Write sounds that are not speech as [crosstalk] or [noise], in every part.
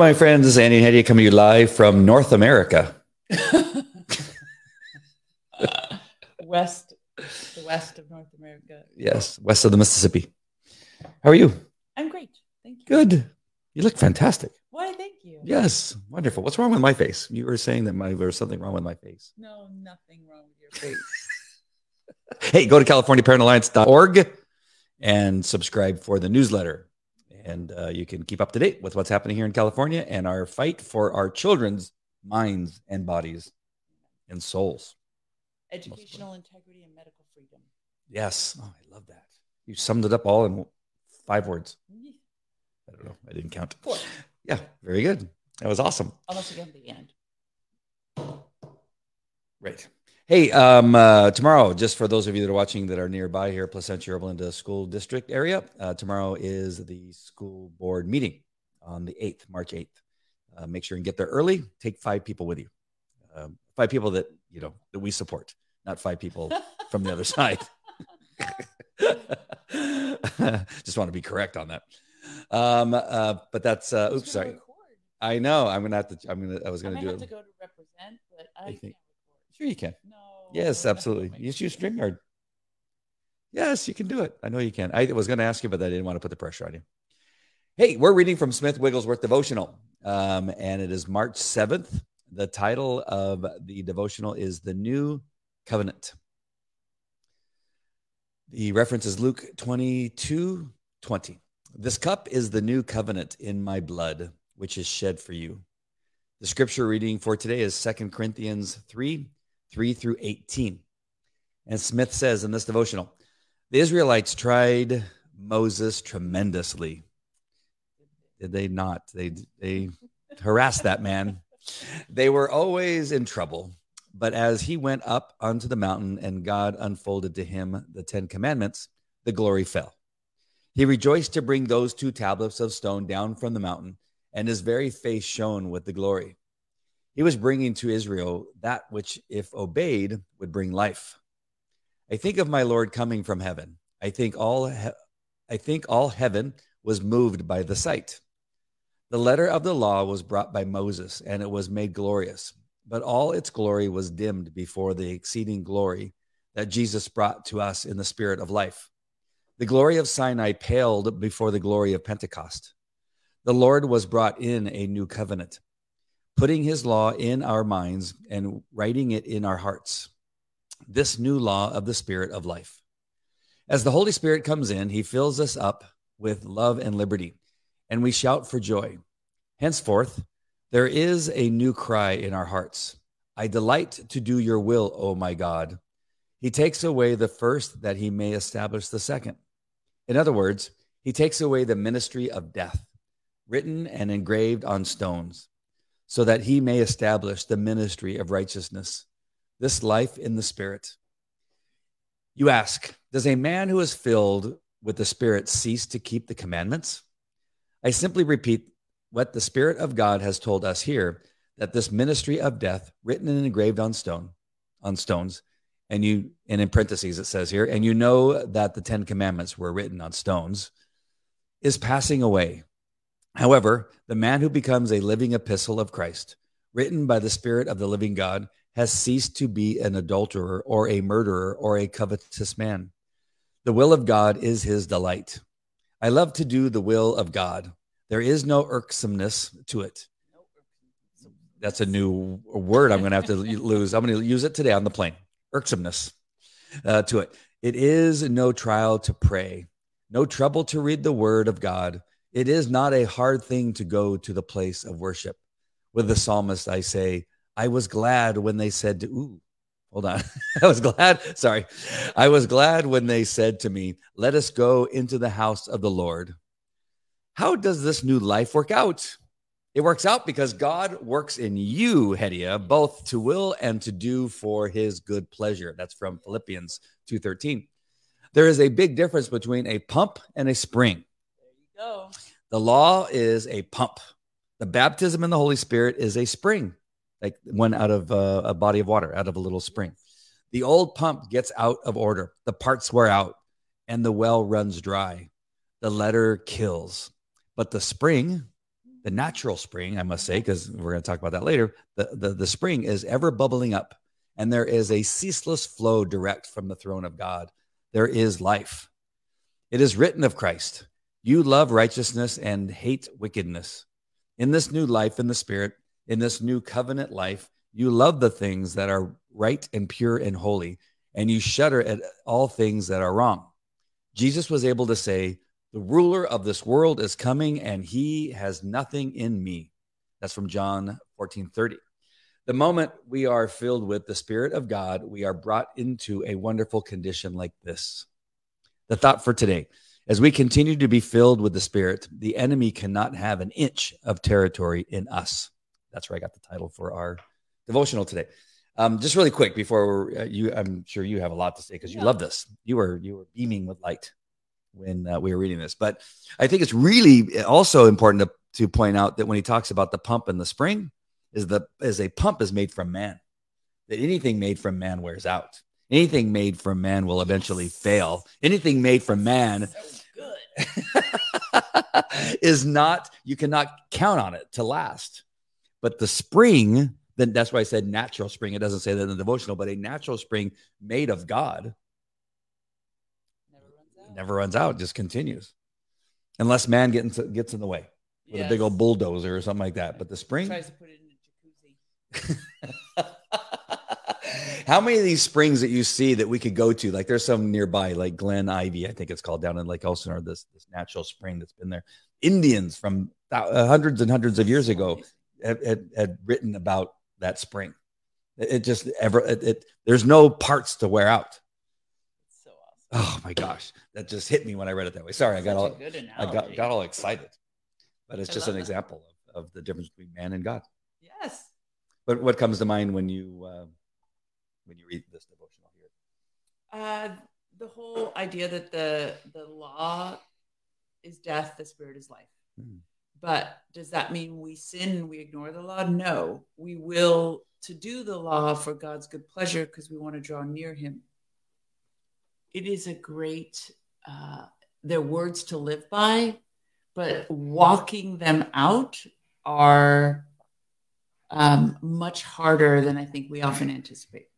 My friends. Andy and Hetty coming to you live from North America. [laughs] west, the west of North America. Yes, west of the Mississippi. How are you? I'm great. Thank you. Good. You look fantastic. Why, thank you. Yes, wonderful. What's wrong with my face? You were saying that my, there was something wrong with my face. No, nothing wrong with your face. [laughs] [laughs] Hey, go to CaliforniaParentAlliance.org and subscribe for the newsletter. And uh, you can keep up to date with what's happening here in California and our fight for our children's minds and bodies and souls. Educational integrity and medical freedom. Yes. Oh, I love that. You summed it up all in five words. I don't know. I didn't count. Four. Yeah, very good. That was awesome. Almost again the end. Right. Hey, um, uh, tomorrow, just for those of you that are watching that are nearby here, Placentia Yorba Linda School District area, uh, tomorrow is the school board meeting on the 8th, March 8th. Uh, make sure and get there early. Take five people with you. Um, five people that, you know, that we support, not five people [laughs] from the other side. [laughs] just want to be correct on that. Um, uh, but that's, uh, oops, sorry. record. I know. I'm gonna have to. I'm gonna. I was gonna might do have it. to go to represent, but I, I think-. Sure, you can. No. Yes, absolutely. my Use your. StreamYard. Yes, you can do it. I know you can. I was going to ask you, but I didn't want to put the pressure on you. Hey, we're reading from Smith Wigglesworth Devotional, um, and it is March 7th. The title of the devotional is The New Covenant. The reference is Luke 22 20. This cup is the new covenant in my blood, which is shed for you. The scripture reading for today is 2 Corinthians 3 3 through 18. And Smith says in this devotional, the Israelites tried Moses tremendously. Did they not? They they harassed that man. They were always in trouble. But as he went up onto the mountain and God unfolded to him the Ten Commandments, the glory fell. He rejoiced to bring those two tablets of stone down from the mountain, and his very face shone with the glory. He was bringing to Israel that which, if obeyed, would bring life. I think of my Lord coming from heaven. I think all he- I think all heaven was moved by the sight. The letter of the law was brought by Moses, and it was made glorious, but all its glory was dimmed before the exceeding glory that Jesus brought to us in the spirit of life. The glory of Sinai paled before the glory of Pentecost. The Lord was brought in a new covenant, putting his law in our minds and writing it in our hearts. This new law of the spirit of life. As the Holy Spirit comes in, he fills us up with love and liberty, and we shout for joy. Henceforth, there is a new cry in our hearts I delight to do your will, O my God. He takes away the first that he may establish the second. In other words, he takes away the ministry of death, written and engraved on stones, so that he may establish the ministry of righteousness, this life in the Spirit. You ask, does a man who is filled with the Spirit cease to keep the commandments? I simply repeat what the Spirit of God has told us here that this ministry of death, written and engraved on stone, on stones, and you and in parentheses it says here, and you know that the Ten Commandments were written on stones, is passing away. However, the man who becomes a living epistle of Christ, written by the Spirit of the living God, has ceased to be an adulterer or a murderer or a covetous man. The will of God is his delight. I love to do the will of God. There is no irksomeness to it. That's a new word I'm going to have to [laughs] lose. I'm going to use it today on the plane. Irksomeness uh, to it. It is no trial to pray, no trouble to read the word of God. It is not a hard thing to go to the place of worship. With the psalmist, I say, I was glad when they said to, ooh, hold on. [laughs] I was glad. Sorry. I was glad when they said to me, let us go into the house of the Lord. How does this new life work out? It works out because God works in you, Hedia, both to will and to do for his good pleasure. That's from Philippians 2:13. There is a big difference between a pump and a spring. Go. The law is a pump. The baptism in the Holy Spirit is a spring, like one out of uh, a body of water, out of a little spring. The old pump gets out of order. The parts wear out and the well runs dry. The letter kills. But the spring The natural spring, I must say, because we're going to talk about that later. The, the, the spring is ever bubbling up, and there is a ceaseless flow direct from the throne of God. There is life. It is written of Christ, You love righteousness and hate wickedness. In this new life in the Spirit, in this new covenant life, you love the things that are right and pure and holy, and you shudder at all things that are wrong. Jesus was able to say, The ruler of this world is coming, and he has nothing in me. That's from John 14 30. The moment we are filled with the Spirit of God, we are brought into a wonderful condition like this. The thought for today as we continue to be filled with the Spirit, the enemy cannot have an inch of territory in us. That's where I got the title for our devotional today. Um, just really quick before uh, you, I'm sure you have a lot to say because you yeah. love this. You were you were beaming with light when uh, we were reading this, but I think it's really also important to to point out that when he talks about the pump and the spring, is the is a pump is made from man. That anything made from man wears out. Anything made from man will eventually fail. Anything made from man [laughs] is not. You cannot count on it to last. But the spring then that's why I said natural spring. It doesn't say that in the devotional, but a natural spring made of God never runs out, never runs out just continues. Unless man gets in, gets in the way with yes. a big old bulldozer or something like that. But the spring tries to put it in a jacuzzi. [laughs] How many of these springs that you see that we could go to? Like there's some nearby, like Glen Ivy, I think it's called down in Lake Elsinore, this, this natural spring that's been there. Indians from th- hundreds and hundreds of years ago had, had, had written about that spring. It, it just ever it, it, there's no parts to wear out. So awesome. Oh my gosh, that just hit me when I read it that way. Sorry, I got all I got, got all excited. But it's I just an that. example of, of the difference between man and God. Yes. But what comes to mind when you uh, when you read this devotional here? Uh, the whole idea that the the law is death, the spirit is life. Mm. But does that mean we sin and we ignore the law? No, we will to do the law for God's good pleasure because we want to draw near Him. It is a great, uh, they're words to live by, but walking them out are um, much harder than I think we often anticipate.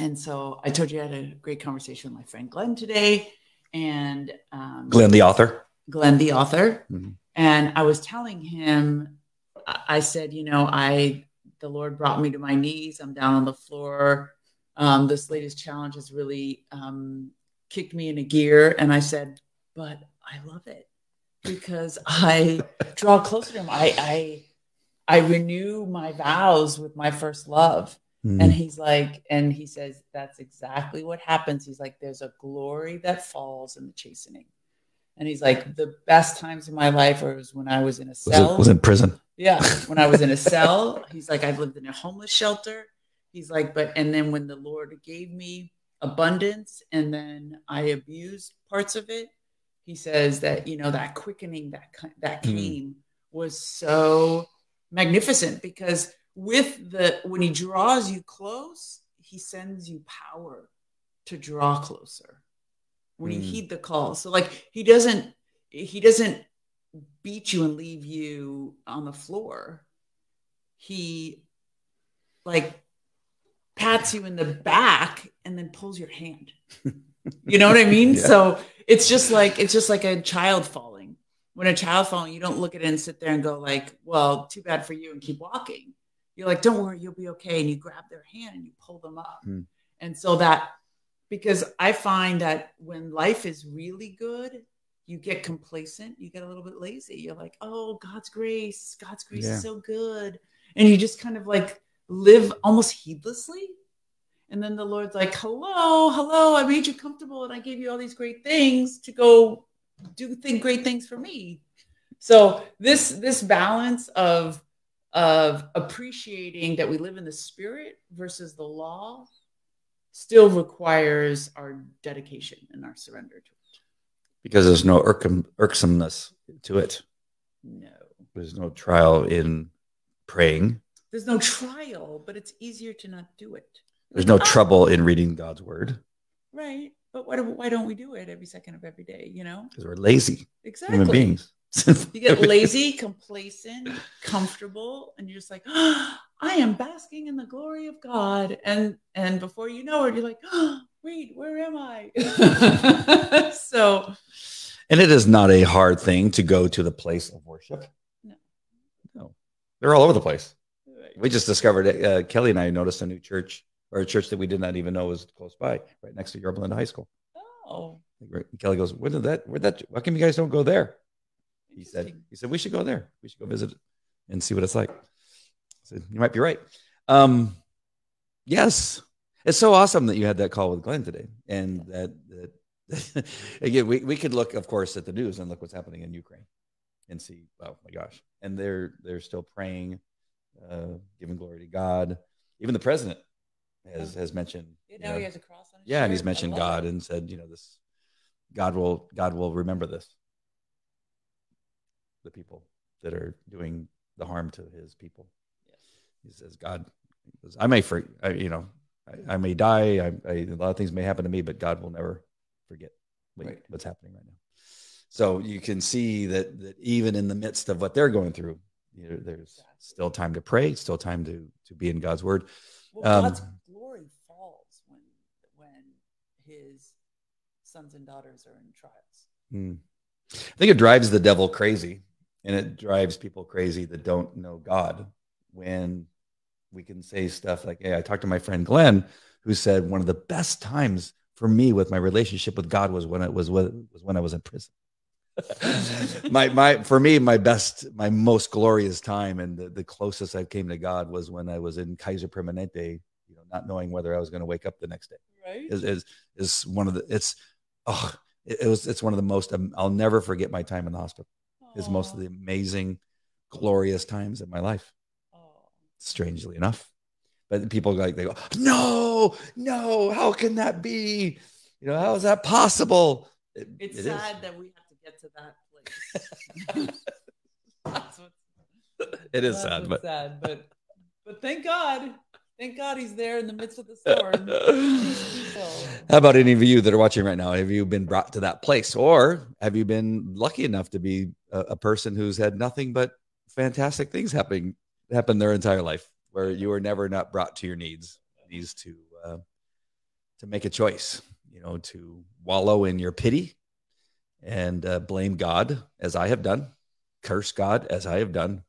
And so I told you I had a great conversation with my friend Glenn today. And um, Glenn, the author. Glenn, the author. Mm-hmm. And I was telling him, I said, you know, I, the Lord brought me to my knees. I'm down on the floor. Um, this latest challenge has really um, kicked me in a gear. And I said, but I love it because I draw closer to him. I, I, I renew my vows with my first love. Mm. And he's like, and he says, that's exactly what happens. He's like, there's a glory that falls in the chastening. And he's like, the best times in my life was when I was in a cell. Was, it, was in prison. Yeah. [laughs] When I was in a cell, he's like, I've lived in a homeless shelter. He's like, but, and then when the Lord gave me abundance and then I abused parts of it, he says that, you know, that quickening that, that hmm. came mm. was so magnificent because with the, when he draws you close, he sends you power to draw closer when mm. you heed the call. So like he doesn't he doesn't beat you and leave you on the floor. He like pats you in the back and then pulls your hand. You know what I mean? [laughs] yeah. So it's just like it's just like a child falling. When a child falling, you don't look at it and sit there and go like, "Well, too bad for you," and keep walking. You're like, "Don't worry, you'll be okay." And you grab their hand and you pull them up. Mm. And so that because I find that when life is really good, you get complacent, you get a little bit lazy. You're like, oh, God's grace, God's grace yeah. is so good. And you just kind of like live almost heedlessly. And then the Lord's like, hello, hello, I made you comfortable and I gave you all these great things to go do think great things for me. So this this balance of of appreciating that we live in the spirit versus the law still requires our dedication and our surrender to it. Because there's no irksome, irksomeness to it. No. There's no trial in praying. There's no trial, but it's easier to not do it. There's no trouble in reading God's word. Right. But why, do, why don't we do it every second of every day, you know? Because we're lazy exactly. human beings. [laughs] You get lazy, complacent, comfortable, and you're just like, oh, [gasps] I am basking in the glory of God. And and before you know it, you're like, [gasps] oh, wait, where am I? [laughs] [laughs] so And it is not a hard thing to go to the place of worship. No. No. They're all over the place. We just discovered it. Uh, Kelly and I noticed a new church or a church that we did not even know was close by, right next to Yorba Linda High School. Oh, Kelly goes, "Where did that? Where that? Why come you guys don't go there?" He said, "He said we should go there. We should go visit it and see what it's like." I said, "You might be right." Um, yes, it's so awesome that you had that call with Glenn today, and that that [laughs] again, we we could look, of course, at the news and look what's happening in Ukraine, and see, oh my gosh, and they're they're still praying, uh, giving glory to God. Even the president has has mentioned, You you know, he has a cross on his yeah, and he's mentioned God it. and said, you know, this God will God will remember this. The people that are doing the harm to His people. Yes. He says, God, he I may for, I, you know, I, I may die. I, I, a lot of things may happen to me, but God will never forget what- Right. what's happening right now. So you can see that that even in the midst of what they're going through, you know, there's still time to pray, still time to to be in God's Word. Well, Um, God's glory falls when when his sons and daughters are in trials. Hmm. I think it drives the devil crazy, and it drives people crazy that don't know God. When we can say stuff like, "Hey, I talked to my friend Glenn, who said one of the best times for me with my relationship with God was when it was was when I was in prison." [laughs] my my for me, my best, my most glorious time, and the, the closest I came to God was when I was in Kaiser Permanente, you know, not knowing whether I was going to wake up the next day Right? is is, is one of the it's oh it, it was it's one of the most um, I'll never forget my time in the hospital. It's most of the amazing, glorious times of my life. Strangely enough, but people like they go, no, no, how can that be? You know, how is that possible? It- It's it is. sad that we have to get to that place. [laughs] [laughs] That's what's, It is that's sad, but sad, but but thank God, thank God he's there in the midst of the [laughs] storm. How about any of you that are watching right now? Have you been brought to that place, or have you been lucky enough to be a, a person who's had nothing but fantastic things happening happen their entire life, where you were never not brought to your needs, needs to uh, to make a choice, you know, to wallow in your pity and uh, blame God as I have done, curse God as I have done,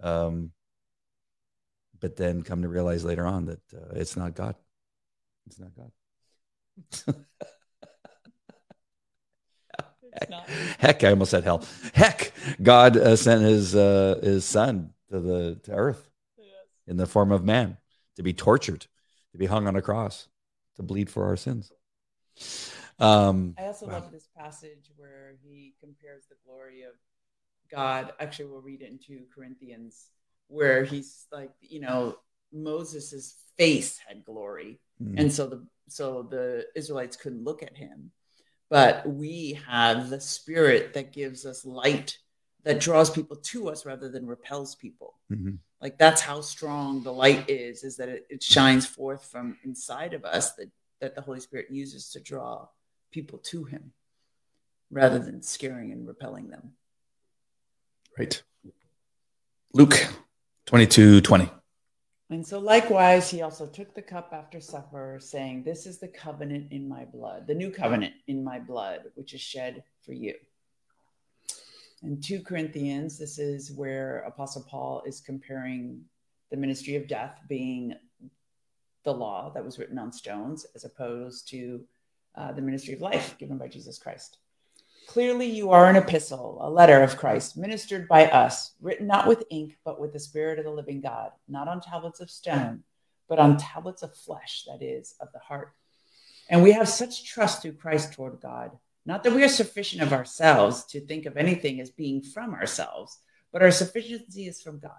um, but then come to realize later on that uh, it's not God. It's not God. [laughs] it's not- Heck, I almost said hell. Heck, God uh, sent his uh, his son to the to earth in the form of man to be tortured, to be hung on a cross, to bleed for our sins. Um, I also Wow. love this passage where he compares the glory of God. Actually, we'll read it in 2 Corinthians, where he's like, you know, Moses's face had glory. mm, And so the so the Israelites couldn't look at him. But we have the spirit that gives us light that draws people to us rather than repels people. mhm. Like that's how strong the light is, is that it, it shines forth from inside of us that, that the Holy Spirit uses to draw people to him rather than scaring and repelling them. right. Luke 22 20. And so, likewise, he also took the cup after supper, saying, This is the covenant in my blood, the new covenant in my blood, which is shed for you. In 2 Corinthians, this is where Apostle Paul is comparing the ministry of death being the law that was written on stones, as opposed to uh, the ministry of life given by Jesus Christ. Clearly, you are an epistle, a letter of Christ, ministered by us, written not with ink, but with the Spirit of the living God, not on tablets of stone, but on tablets of flesh, that is, of the heart. And we have such trust through Christ toward God, not that we are sufficient of ourselves to think of anything as being from ourselves, but our sufficiency is from God,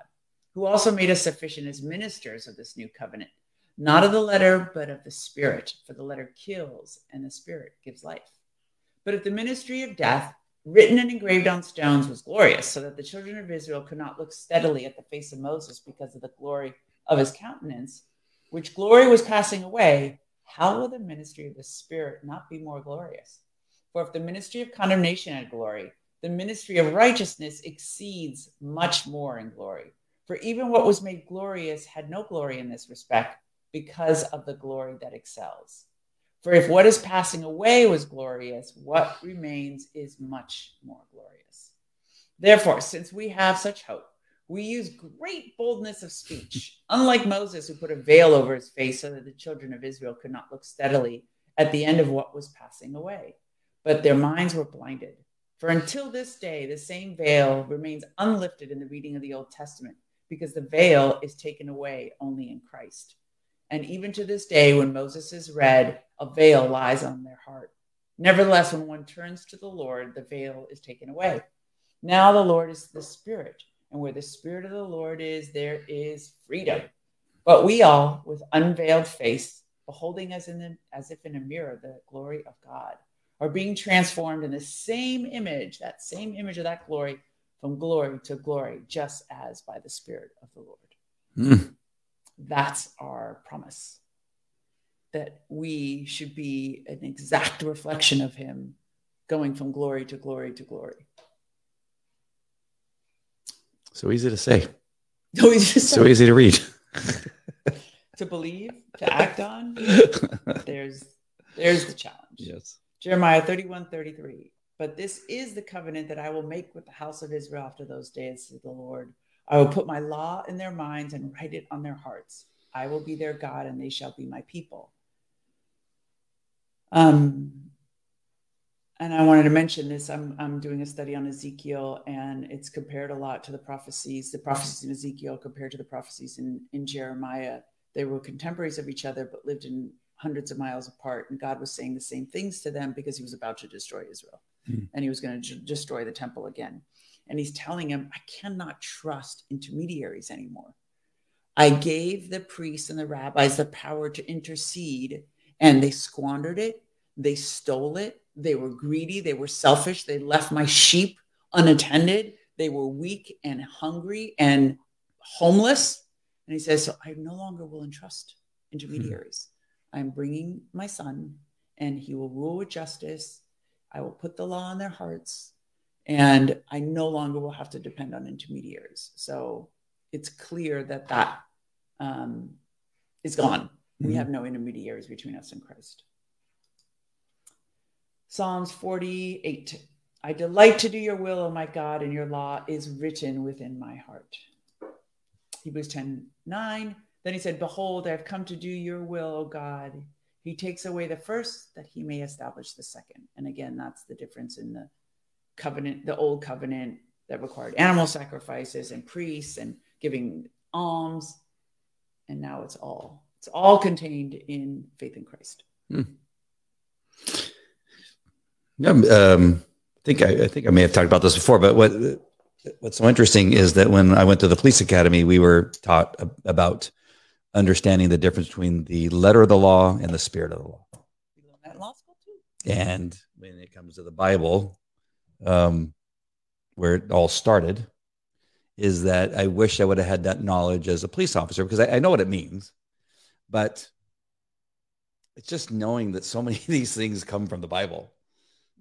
who also made us sufficient as ministers of this new covenant, not of the letter, but of the Spirit. For the letter kills, and the Spirit gives life. But if the ministry of death, written and engraved on stones, was glorious, so that the children of Israel could not look steadily at the face of Moses because of the glory of his countenance, which glory was passing away, how will the ministry of the Spirit not be more glorious? For if the ministry of condemnation had glory, the ministry of righteousness exceeds much more in glory. For even what was made glorious had no glory in this respect because of the glory that excels. For if what is passing away was glorious, what remains is much more glorious. Therefore, since we have such hope, we use great boldness of speech, [laughs] unlike Moses, who put a veil over his face so that the children of Israel could not look steadily at the end of what was passing away. But their minds were blinded. For until this day, the same veil remains unlifted in the reading of the Old Testament, because the veil is taken away only in Christ. And even to this day, when Moses is read, a veil lies on their heart. Nevertheless, when one turns to the Lord, the veil is taken away. Now the Lord is the Spirit, and where the Spirit of the Lord is, there is freedom. But we all, with unveiled face, beholding as, in the, as if in a mirror the glory of God, are being transformed in the same image, that same image of that glory, from glory to glory, just as by the Spirit of the Lord. Mm. That's our promise that we should be an exact reflection of Him, going from glory to glory to glory. So easy to say. [laughs] So easy to, so easy to read. [laughs] to believe, to act on. there's there's the challenge. Yes. Jeremiah 31, 33. But this is the covenant that I will make with the house of Israel after those days, says the Lord. I will put my law in their minds and write it on their hearts. I will be their God and they shall be my people. Um, and I wanted to mention this. I'm, I'm doing a study on Ezekiel, and it's compared a lot to the prophecies, the prophecies in Ezekiel compared to the prophecies in, in Jeremiah. They were contemporaries of each other, but lived in hundreds of miles apart. And God was saying the same things to them because he was about to destroy Israel hmm. and he was going to j- destroy the temple again. And he's telling him, I cannot trust intermediaries anymore. I gave the priests and the rabbis the power to intercede, and they squandered it. They stole it. They were greedy. They were selfish. They left my sheep unattended. They were weak and hungry and homeless. And he says, So I no longer will entrust intermediaries. I'm bringing my son, and he will rule with justice. I will put the law in their hearts, and I no longer will have to depend on intermediaries. So it's clear that that um, is gone. Mm-hmm. We have no intermediaries between us and Christ. Psalms 48 I delight to do your will, O my God, and your law is written within my heart. Hebrews 10 9. Then he said, Behold, I have come to do your will, O God. He takes away the first that he may establish the second. And again, that's the difference in the covenant, the old covenant that required animal sacrifices and priests and giving alms. And now it's all, it's all contained in faith in Christ. Hmm. Yeah, um, I think I, I, think I may have talked about this before, but what what's so interesting is that when I went to the police academy, we were taught about understanding the difference between the letter of the law and the spirit of the law. law school too. And when it comes to the Bible, um, where it all started, is that I wish I would have had that knowledge as a police officer because I, I know what it means, but it's just knowing that so [laughs] many of these things come from the Bible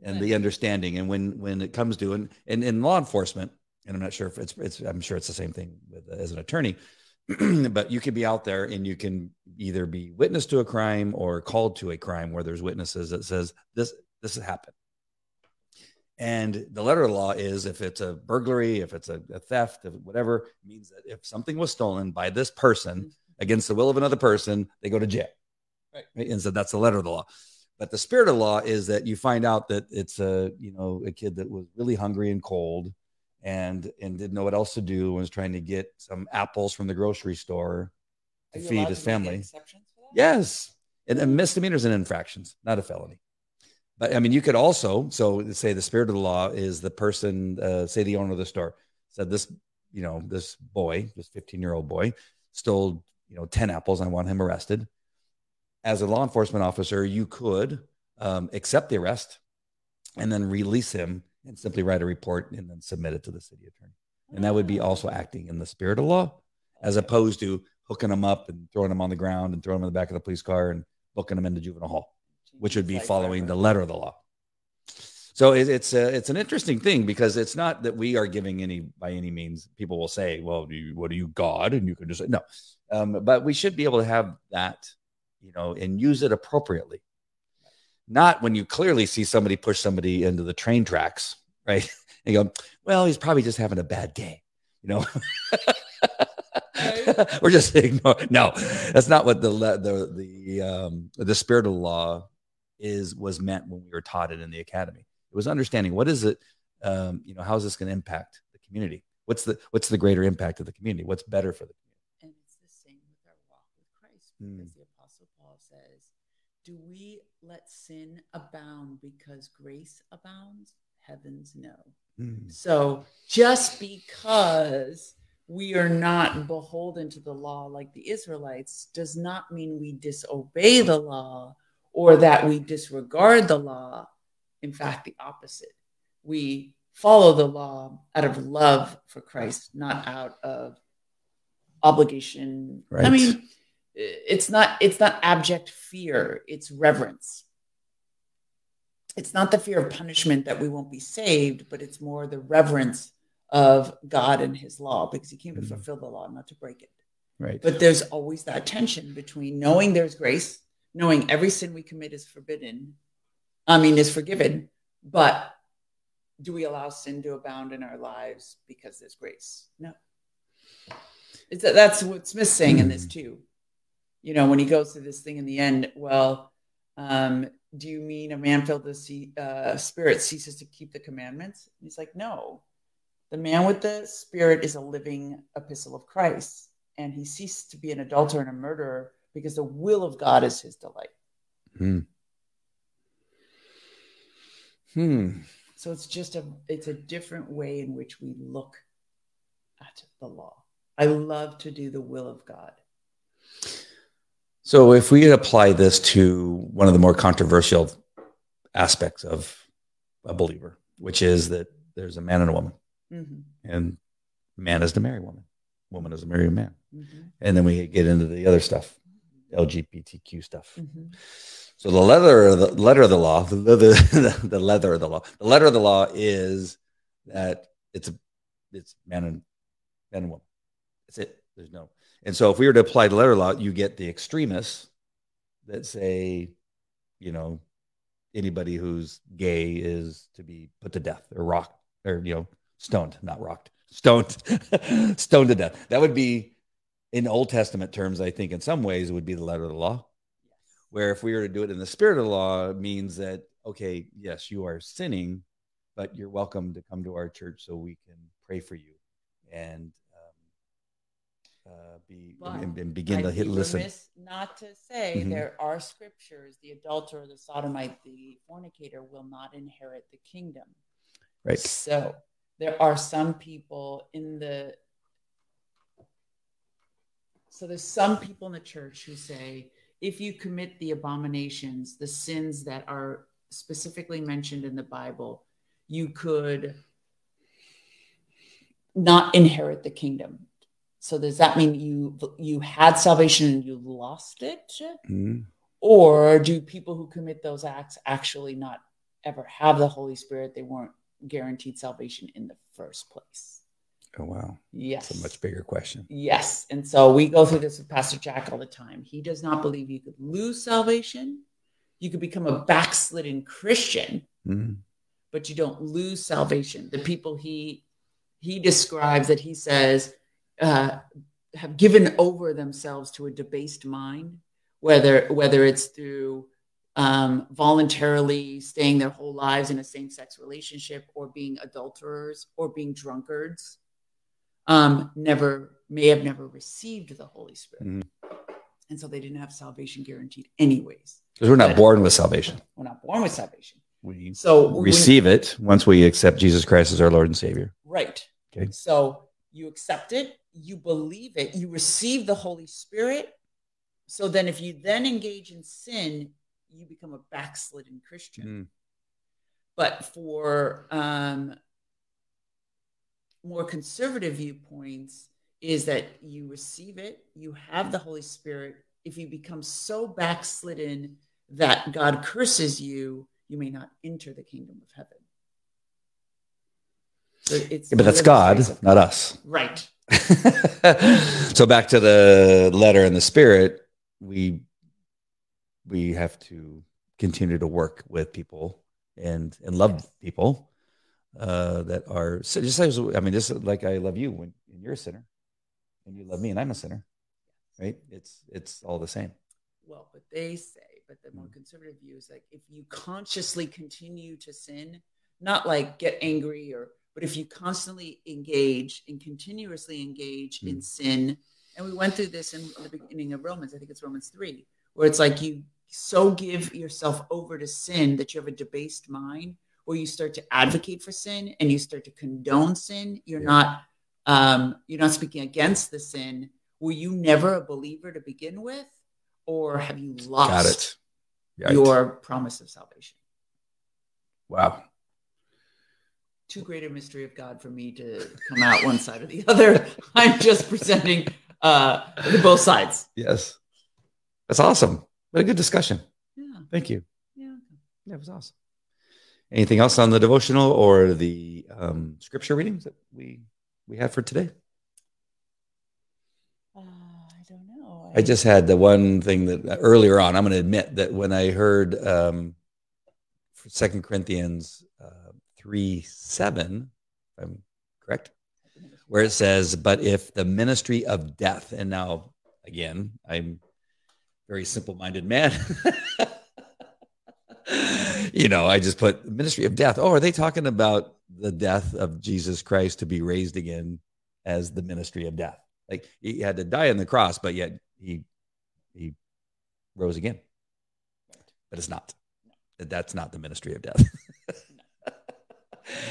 and the understanding. And when when it comes to and, and in law enforcement, and I'm not sure if it's it's I'm sure it's the same thing with, as an attorney [clears throat] but you can be out there and you can either be witness to a crime or called to a crime where there's witnesses that says this this has happened. And the letter of the law is if it's a burglary, if it's a, a theft, if whatever, means that if something was stolen by this person mm-hmm. Against the will of another person, they go to jail. Right. And so that's the letter of the law. But the spirit of the law is that you find out that it's a, you know, a kid that was really hungry and cold and and didn't know what else to do and was trying to get some apples from the grocery store to feed his family. Yes. And, and misdemeanors and infractions, not a felony. But I mean, you could also, so say the spirit of the law is the person, uh, say the owner of the store said this, you know, this boy, this 15 year old boy stole, you know, 10 apples. I want him arrested. As a law enforcement officer, you could um, accept the arrest and then release him and simply write a report and then submit it to the city attorney. And that would be also acting in the spirit of law, as opposed to hooking them up and throwing them on the ground and throwing them in the back of the police car and booking them into juvenile hall, which would be following the letter of the law. So it, it's a, it's an interesting thing because it's not that we are giving any by any means. People will say, "Well, you, what are you, God?" And you can just say, "No," um, but we should be able to have that, you know, and use it appropriately. Not when you clearly see somebody push somebody into the train tracks, right? [laughs] And go, "Well, he's probably just having a bad day," you know. [laughs] We're just ignore. No, that's not what the the the um, the spirit of the law is was meant when we were taught it in the academy. It was understanding what is it, um, you know, how is this going to impact the community? What's the what's the greater impact of the community? What's better for the community? And it's the same with our walk with Christ Hmm. because the Apostle Paul says, Do we let sin abound because grace abounds? Heavens no. Hmm. So just because we are not beholden to the law like the Israelites does not mean we disobey the law or that we disregard the law. In fact, the opposite. We follow the law out of love for Christ, not out of obligation. Right. I mean, it's not it's not abject fear, it's reverence it's not the fear of punishment that we won't be saved, but it's more the reverence of God and his law because he came to Mhm. fulfill the law, not to break it. Right. But there's always that tension between knowing there's grace, knowing every sin we commit is forbidden, I mean, is forgiven, but do we allow sin to abound in our lives because there's grace? No. It's, that's what Smith's saying in this too. You know, when he goes to this thing in the end, well, um, do you mean a man filled with the uh, spirit ceases to keep the commandments? And he's like, no. The man with the spirit is a living epistle of Christ, and he ceased to be an adulterer and a murderer because the will of God is his delight. Hmm. Hmm. So it's just a it's a different way in which we look at the law. I love to do the will of God. So if we apply this to one of the more controversial aspects of a believer, which is that there's a man and a woman, Mhm, and man is to marry woman, woman is to marry a man, mhm, and then we get into the other stuff, LGBTQ stuff. mhm. So the letter of the letter of the law, [laughs] the, the, the letter of the law, the letter of the law is that it's a it's man and man and woman. That's it. There's no. And so if we were to apply the letter of the law, you get the extremists that say, you know, anybody who's gay is to be put to death or rocked or you know stoned, not rocked, stoned, [laughs] stoned to death. That would be in Old Testament terms. I think in some ways it would be the letter of the law where if we were to do it in the spirit of the law it means that okay yes you are sinning but you're welcome to come to our church so we can pray for you and um, uh, be But and, and begin to I'd hit be listen Not to say Mhm. there are scriptures: the adulterer, the sodomite, the fornicator will not inherit the kingdom. right So there are some people in the so there's some people in the church who say if you commit the abominations, the sins that are specifically mentioned in the Bible, you could not inherit the kingdom. So does that mean you you had salvation and you lost it? Mhm. Or do people who commit those acts actually not ever have the Holy Spirit? They weren't guaranteed salvation in the first place. Oh wow Yes. that's a much bigger question Yes. And so we go through this with Pastor Jack all the time. He does not believe you could lose salvation. You could become a backslidden Christian, Mhm. but you don't lose salvation. The people he he describes that he says uh, have given over themselves to a debased mind, whether whether it's through um, voluntarily staying their whole lives in a same-sex relationship, or being adulterers, or being drunkards, um, never may have never received the Holy Spirit, Mhm. and so they didn't have salvation guaranteed, anyways. because we're not But- born with salvation We're not born with salvation, we so when- receive it once we accept jesus christ as our lord and savior Right. Okay. So you accept it, you believe it, you receive the Holy Spirit. So then, if you then engage in sin, you become a backslidden Christian. Mm. But for um, more conservative viewpoints, is that you receive it, you have the Holy Spirit. If you become so backslidden that God curses you, you may not enter the kingdom of heaven. So it's Yeah, but that's living God, not us. [laughs] Right. so back to the letter and the spirit, we we have to continue to work with people and and love Yes. people uh, that are just as I mean, just like I love you when, when you're a sinner, and you love me and I'm a sinner, right? It's it's all the same. Well, but they say, but the Mm. more conservative view is like if you consciously continue to sin, not like get angry or, but if you constantly engage and continuously engage in Mm. sin, and we went through this in the beginning of Romans, I think it's Romans 3, where it's like you so give yourself over to sin that you have a debased mind where you start to advocate for sin and you start to condone sin. You're Yeah. not um, you're not speaking against the sin. Were you never a believer to begin with? Or have you lost Got it. Right. your promise of salvation? wow. Too great a mystery of God for me to come out one side or the other. [laughs] I'm just presenting uh, the both sides. Yes, that's awesome. What a good discussion. Yeah, Thank you. yeah. That was awesome. Anything else on the devotional or the um, scripture readings that we we had for today? Uh, I don't know. I just had the one thing that uh, earlier on. I'm going to admit that when I heard um, Second Corinthians uh, three seven, if I'm correct, where it says, "But if the ministry of death," and now again, I'm a very simple-minded man. [laughs] you know, I just put ministry of death. Oh, are they talking about the death of Jesus Christ to be raised again as the ministry of death? Like he had to die on the cross, but yet he he rose again. But it's not. That's not the ministry of death. [laughs]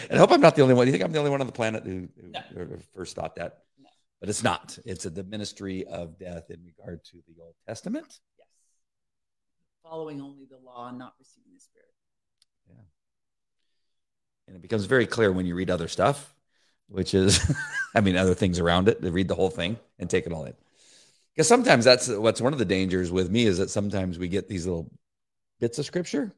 and I hope I'm not the only one. You think I'm the only one on the planet who, who No. first thought that? No. But it's not. It's the ministry of death in regard to the Old Testament. Yes. Following only the law and not receiving the Spirit. And it becomes very clear when you read other stuff, which is, [laughs] I mean, other things around it, to read the whole thing and take it all in. Because sometimes that's what's one of the dangers with me is that sometimes we get these little bits of scripture,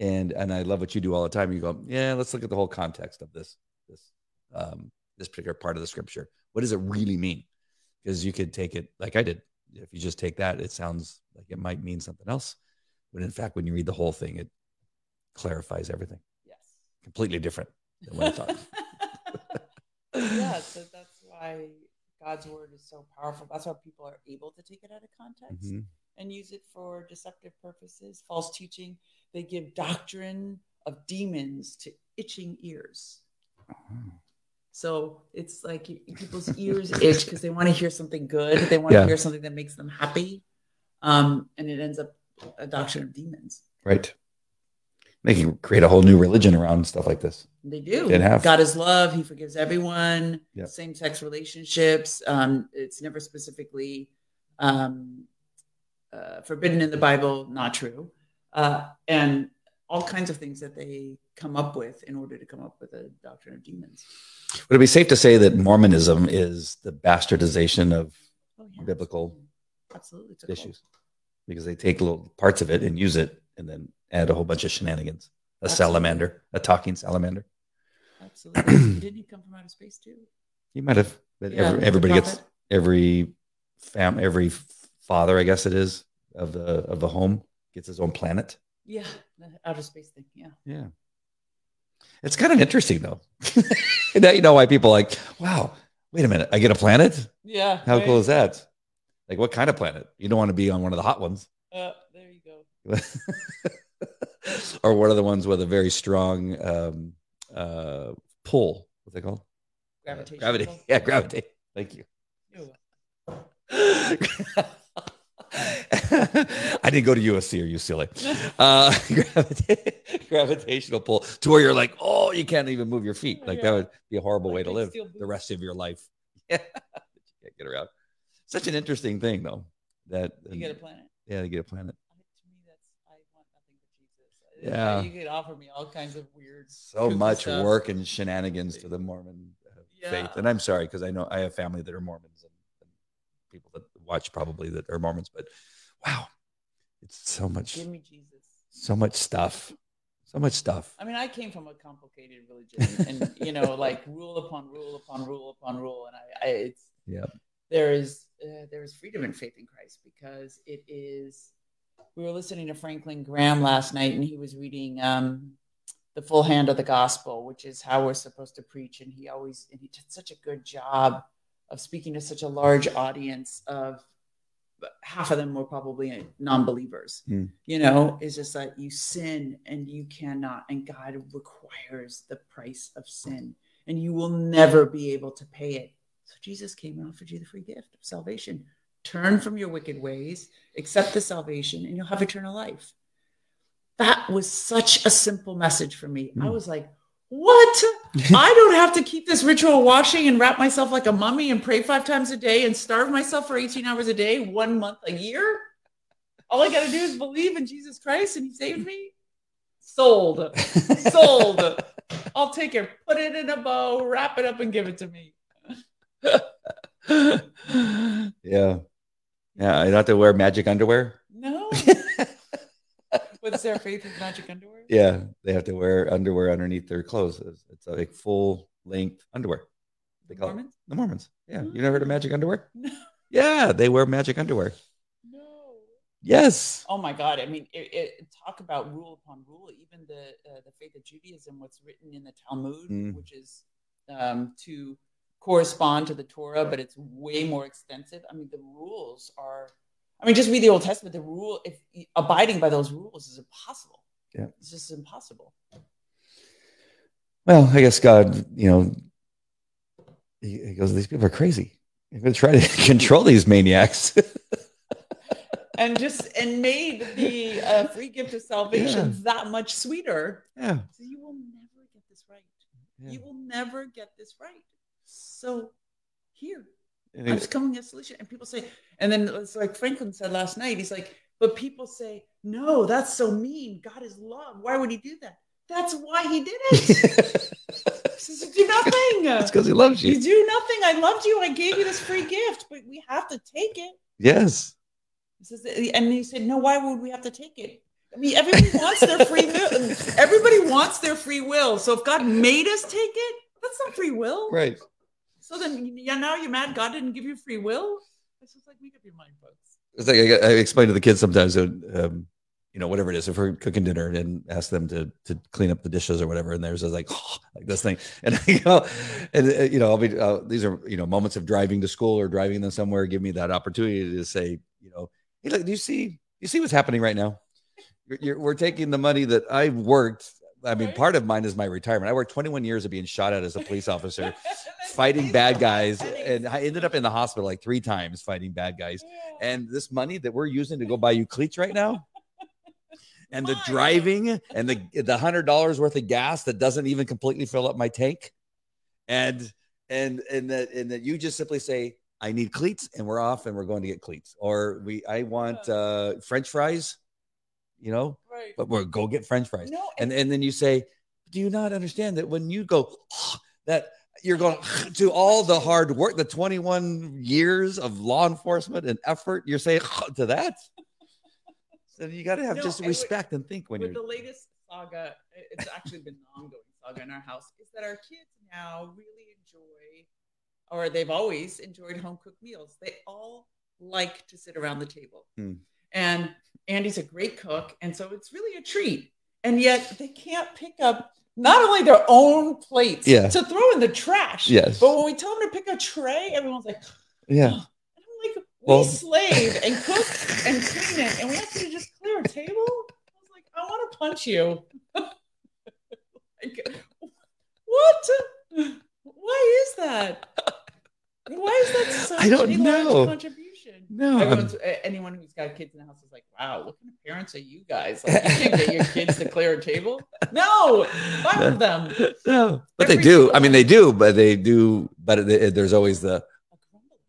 and and I love what you do all the time. You go, yeah, let's look at the whole context of this this um, this particular part of the scripture. What does it really mean? Because you could take it like I did. If you just take that, it sounds like it might mean something else, but in fact, when you read the whole thing, it clarifies everything. Yes. Completely different than what I thought. [laughs] yeah, so that's why God's word is so powerful. That's why people are able to take it out of context Mhm. and use it for deceptive purposes, false teaching. They give doctrine of demons to itching ears. So it's like [laughs] people's ears itch because they want to hear something good. They want to Yeah. hear something that makes them happy. Um, and it ends up a doctrine of demons. Right. They can create a whole new religion around stuff like this. They do. They have. God is love. He forgives everyone. Yep. Same sex relationships. Um, it's never specifically um, uh, forbidden in the Bible. Not true. Uh, and all kinds of things that they come up with in order to come up with a doctrine of demons. Would it be safe to say that Mormonism is the bastardization of Oh, yeah. biblical Absolutely. It's issues? Because they take little parts of it and use it and then add a whole bunch of shenanigans. A Absolutely. salamander, a talking salamander. Absolutely. Didn't he [clears throat] come from outer space too? You might have, but Yeah, every, everybody gets every fam, every father, I guess it is, of the of the home gets his own planet. Yeah, the outer space thing. Yeah. Yeah. It's kind of interesting though. [laughs] now you know why people are like, wow, wait a minute, I get a planet? Yeah. How right? cool is that? Like what kind of planet? You don't want to be on one of the hot ones. Uh, there you go. [laughs] or one of the ones with a very strong um, uh, pull. What's it called? Uh, gravity. Yeah, gravity. Thank you. [laughs] I didn't go to USC or UCLA. Uh, [laughs] gravita- gravitational pull to where you're like, oh, you can't even move your feet. Like that would be a horrible Like way to live the rest of your life. Yeah, you can't get around. Such an interesting thing, though. That You get a planet. yeah, you get a planet. To me, that's I want nothing Jesus. Yeah. you could offer me all kinds of weird, So much stuff. work and shenanigans to the Mormon uh, faith, and I'm sorry because I know I have family that are Mormons and, and people that watch probably that are Mormons, but wow, it's so much Give me Jesus. so much stuff So much stuff. I mean, I came from a complicated religion, and you know, [laughs] like rule upon rule upon rule upon rule, and I, I it's Yeah. there is uh, there is freedom in faith in Christ because it is. We were listening to Franklin Graham last night, and he was reading um, the full hand of the gospel, which is how we're supposed to preach. And he always and he did such a good job of speaking to such a large audience of half of them were probably non-believers Hmm. you know it's just that you sin and you cannot and god requires the price of sin and you will never be able to pay it so jesus came and offered you the free gift of salvation turn from your wicked ways accept the salvation and you'll have eternal life that was such a simple message for me i Hmm. was like what [laughs] I don't have to keep this ritual washing and wrap myself like a mummy and pray five times a day and starve myself for 18 hours a day, one month a year. All I got to do is believe in Jesus Christ and he saved me. Sold. [laughs] Sold. I'll take it, put it in a bow, wrap it up and give it to me. [laughs] yeah. Yeah. I don't have to wear magic underwear. No. [laughs] What's their faith in magic underwear? Yeah. They have to wear underwear underneath their clothes. It's, it's like full length underwear. They call Mormons? The Mormons. Yeah. You never heard of magic underwear? No. Yeah. They wear magic underwear. No. Yes. Oh my God! I mean, it, it, talk about rule upon rule. Even the uh, the faith of Judaism, what's written in the Talmud, Mm. which is um, to correspond to the Torah, but it's way more extensive. I mean, the rules are. I mean, just read the Old Testament. The rule, if abiding by those rules, is impossible. Yeah. it's just impossible. Well, I guess God, you know, he, he goes, these people are crazy. I'm going to try to [laughs] control these maniacs. [laughs] And just and made the uh, free gift of salvation that much sweeter. yeah. So you will never get this right. yeah. You will never get this right. So here, I'm just coming a solution. And people say, and then it's like Franklin said last night, he's like, but people say, no, that's so mean. God is love. Why would he do that? That's why he did it. [laughs] He says, you do nothing. It's because he loves You you. do nothing. I loved you. I gave you this free gift, but we have to take it. Yes. And he said, no, why would we have to take it? I mean, everybody wants their free will. Everybody wants their free will. So if God made us take it, that's not free will. Right. So then, yeah, now you're mad God didn't give you free will? It's just like, make up your mind, folks. It's like I, I explain to the kids sometimes, um, you know, whatever it is, if we're cooking dinner and ask them to to clean up the dishes or whatever, and there's like like this thing, [laughs] and I go, and uh, you know, I'll be uh, these are you know moments of driving to school or driving them somewhere. Give me that opportunity to say, you know, hey, look, do you see you see what's happening right now? You're, we're taking the money that I've worked. I mean, part of mine is my retirement. I worked 21 years of being shot at as a police officer, [laughs] fighting bad guys, and I ended up in the hospital like three times fighting bad guys. And this money that we're using to go buy you cleats right now [laughs] and the driving and the the hundred dollars worth of gas that doesn't even completely fill up my tank and and and that and that you just simply say i need cleats and we're off and we're going to get cleats. Or we i want uh french fries you know right. but we're go get french fries No, and and then you say do you not understand that when you go [sighs] that you're going [sighs] to all the hard work the 21 years of law enforcement and effort you're saying [sighs] to that so you got to have No, just and respect and think when with you're the latest saga, it's actually been an ongoing saga in our house, is that our kids now really enjoy, or they've always enjoyed home cooked meals. They all like to sit around the table. Hmm. And Andy's a great cook. And so it's really a treat. And yet they can't pick up not only their own plates Yeah. to throw in the trash, Yes. but when we tell them to pick a tray, everyone's like, yeah and I'm like, Well- we slave and cook and clean it, and we have to just clear a table. I was like, I want to punch you. [laughs] like, what? Why is that? Why is that such I don't a know. large contribution? no Everyone's, anyone who's got kids in the house is wow, what kind of parents are you guys? Like, you can't get your kids to clear a table? [laughs] No, five of them. no but they do i mean they do but they do but there's always the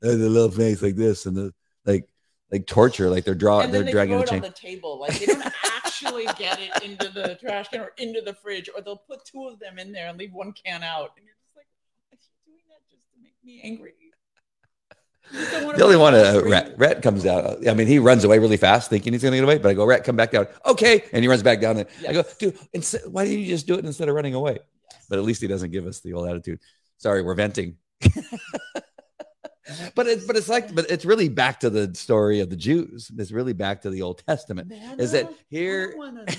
the little face like this and the like like torture like they're drawing they're they dragging the it on chain the table. Like they don't actually get it into the trash can or into the fridge, or they'll put two of them in there and leave one can out. And you're just like, are you doing that just to make me angry? The only one, uh, Rat, Rat comes down. I mean, he runs away really fast, thinking he's going to get away. But I go, Rat, come back down. Okay, and he runs back down. And I go, dude, instead, why didn't you just do it instead of running away? But at least he doesn't give us the old attitude. Sorry, we're venting. [laughs] but it's but it's like but it's really back to the story of the Jews. It's really back to the Old Testament. Is that here? [laughs] right.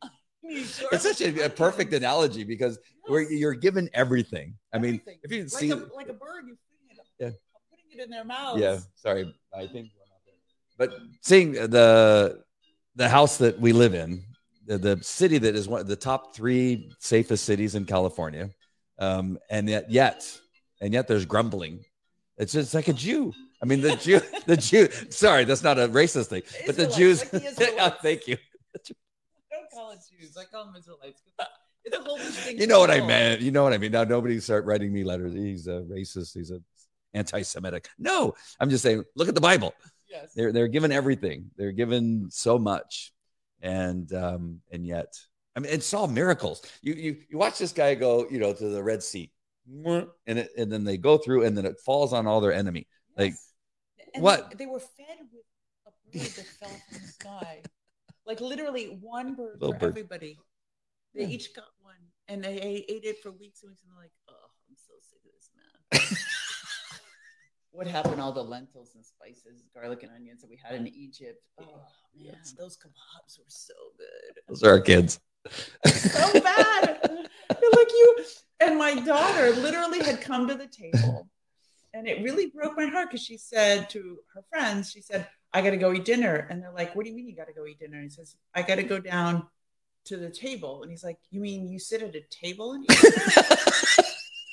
[laughs] It's such a, a, perfect analogy because yes. we're you're given everything. I mean, everything. if you like see a, like a bird, you it, yeah. putting it in their mouth. Yeah, sorry, I think. But seeing the the house that we live in, the, the city that is one of the top three safest cities in California, um, and yet yet and yet there's grumbling. It's just like a Jew. I mean, the [laughs] Jew, the Jew. Sorry, that's not a racist thing, but the Jews. Like the [laughs] thank you. don't call it Jews. I call them Israelites. It's a whole thing. You know what I meant. You know what I mean. Now nobody start writing me letters. He's a racist. He's a anti-Semitic. No, I'm just saying. Look at the Bible. Yes. They're they're given everything. They're given so much, and um and yet, I mean, and saw miracles. You you you watch this guy go, you know, to the Red Sea and it, and then they go through and then it falls on all their enemy. Yes. Like and what? They, they, were fed with a bird that fell from the sky. Like literally one bird Little for bird. everybody. They yeah. each got one and they ate, ate, it for weeks and weeks and they're like, oh, I'm so sick of this man. [laughs] what happened? All the lentils and spices, garlic and onions that we had in Egypt. Oh man, yes. those kebabs were so good. Those are our kids. so bad. You're like you and my daughter literally had come to the table and it really broke my heart because she said to her friends, she said, I got to go eat dinner. And they're like, What do you mean you got to go eat dinner? And he says, I got to go down to the table. And he's like, You mean you sit at a table and eat? [laughs]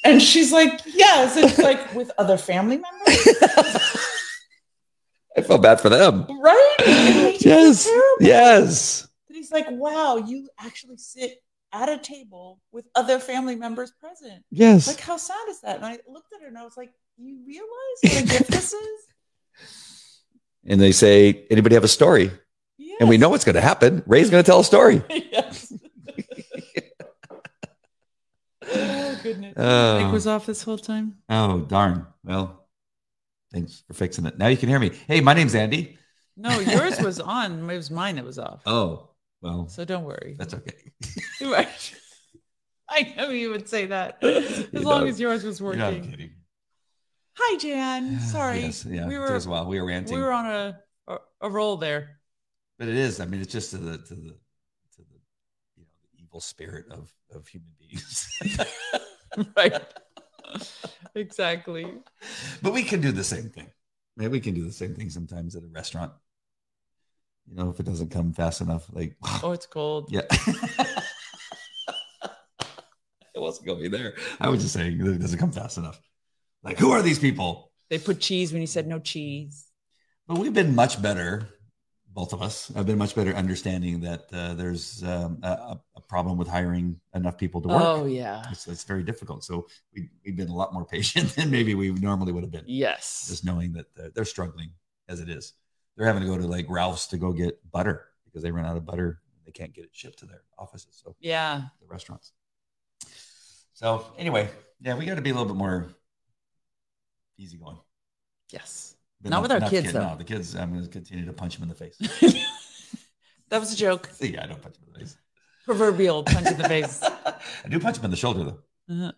and she's like, Yes. And it's like with other family members. [laughs] I felt bad for them. Right? [laughs] Yes. Yes. But he's like, Wow, you actually sit at a table with other family members present. Yes. Like, how sad is that? And I looked at her and I was like, you realize what a gift this is? [laughs] And they say, anybody have a story? Yes. And we know what's going to happen. Ray's going to tell a story. yes. oh, goodness. Uh, Nick was off this whole time. Oh, darn. Well, thanks for fixing it. Now you can hear me. Hey, my name's Andy. No, yours was on. It was mine that was off. Oh, well. So don't worry. That's okay. [laughs] right. I know you would say that [laughs] as you long know, as yours was working. You're not kidding. Hi, Jan. Sorry. Yes, yeah, we were as well. We were ranting. We were on a, a, a roll there. But it is. I mean, it's just to the to the to the you know the evil spirit of of human beings. [laughs] right. [laughs] exactly. But we can do the same thing. Maybe we can do the same thing sometimes at a restaurant. You know, if it doesn't come fast enough, like oh, it's cold. Yeah. [laughs] it wasn't going to be there. I was just saying it doesn't come fast enough. Like, who are these people? They put cheese when you said no cheese. But we've been much better, both of us have been much better understanding that uh, there's um, a, a, problem with hiring enough people to work. Oh, yeah. It's, it's very difficult. So we, we've been a lot more [laughs] patient than maybe we normally would have been. Yes. Just knowing that they're, they're struggling as it is. They're having to go to like Ralph's to go get butter because they run out of butter. They can't get it shipped to their offices. So, yeah. The restaurants. So, anyway, yeah, we got to be a little bit more easygoing. Yes. Not, with our kids, kid, though. No, the kids, I'm going to continue to punch them in the face. [laughs] that was a joke. [laughs] See, I don't punch them in the face. Proverbial punch in the face. [laughs] I do punch them in the shoulder, though. Uh-huh.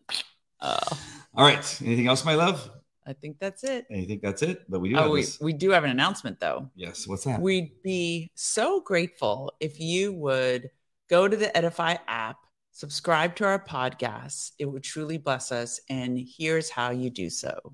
Oh. All right. Anything else, my love? I think that's it. I think that's it. But we do. Oh, we, we do have an announcement, though. Yes. What's that? We'd be so grateful if you would go to the Edify app subscribe to our podcast. It would truly bless us. And here's how you do so.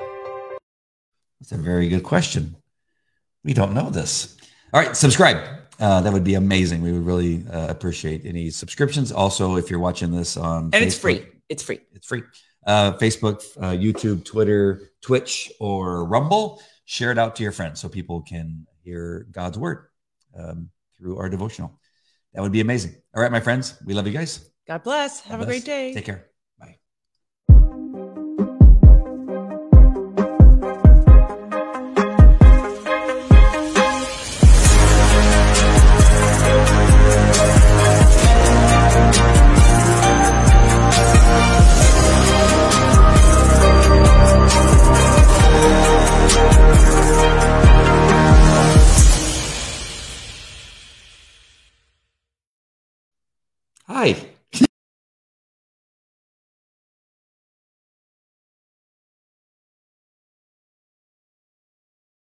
That's a very good question. We don't know this. All right, subscribe. Uh, that would be amazing. We would really uh, appreciate any subscriptions. Also, if you're watching this on and Facebook, it's free. It's free. It's free. uh, Facebook, uh, YouTube, Twitter, Twitch, or Rumble. Share it out to your friends so people can hear God's word um, through our devotional. That would be amazing. All right, my friends, we love you guys. God bless. Have God a great day. Take care.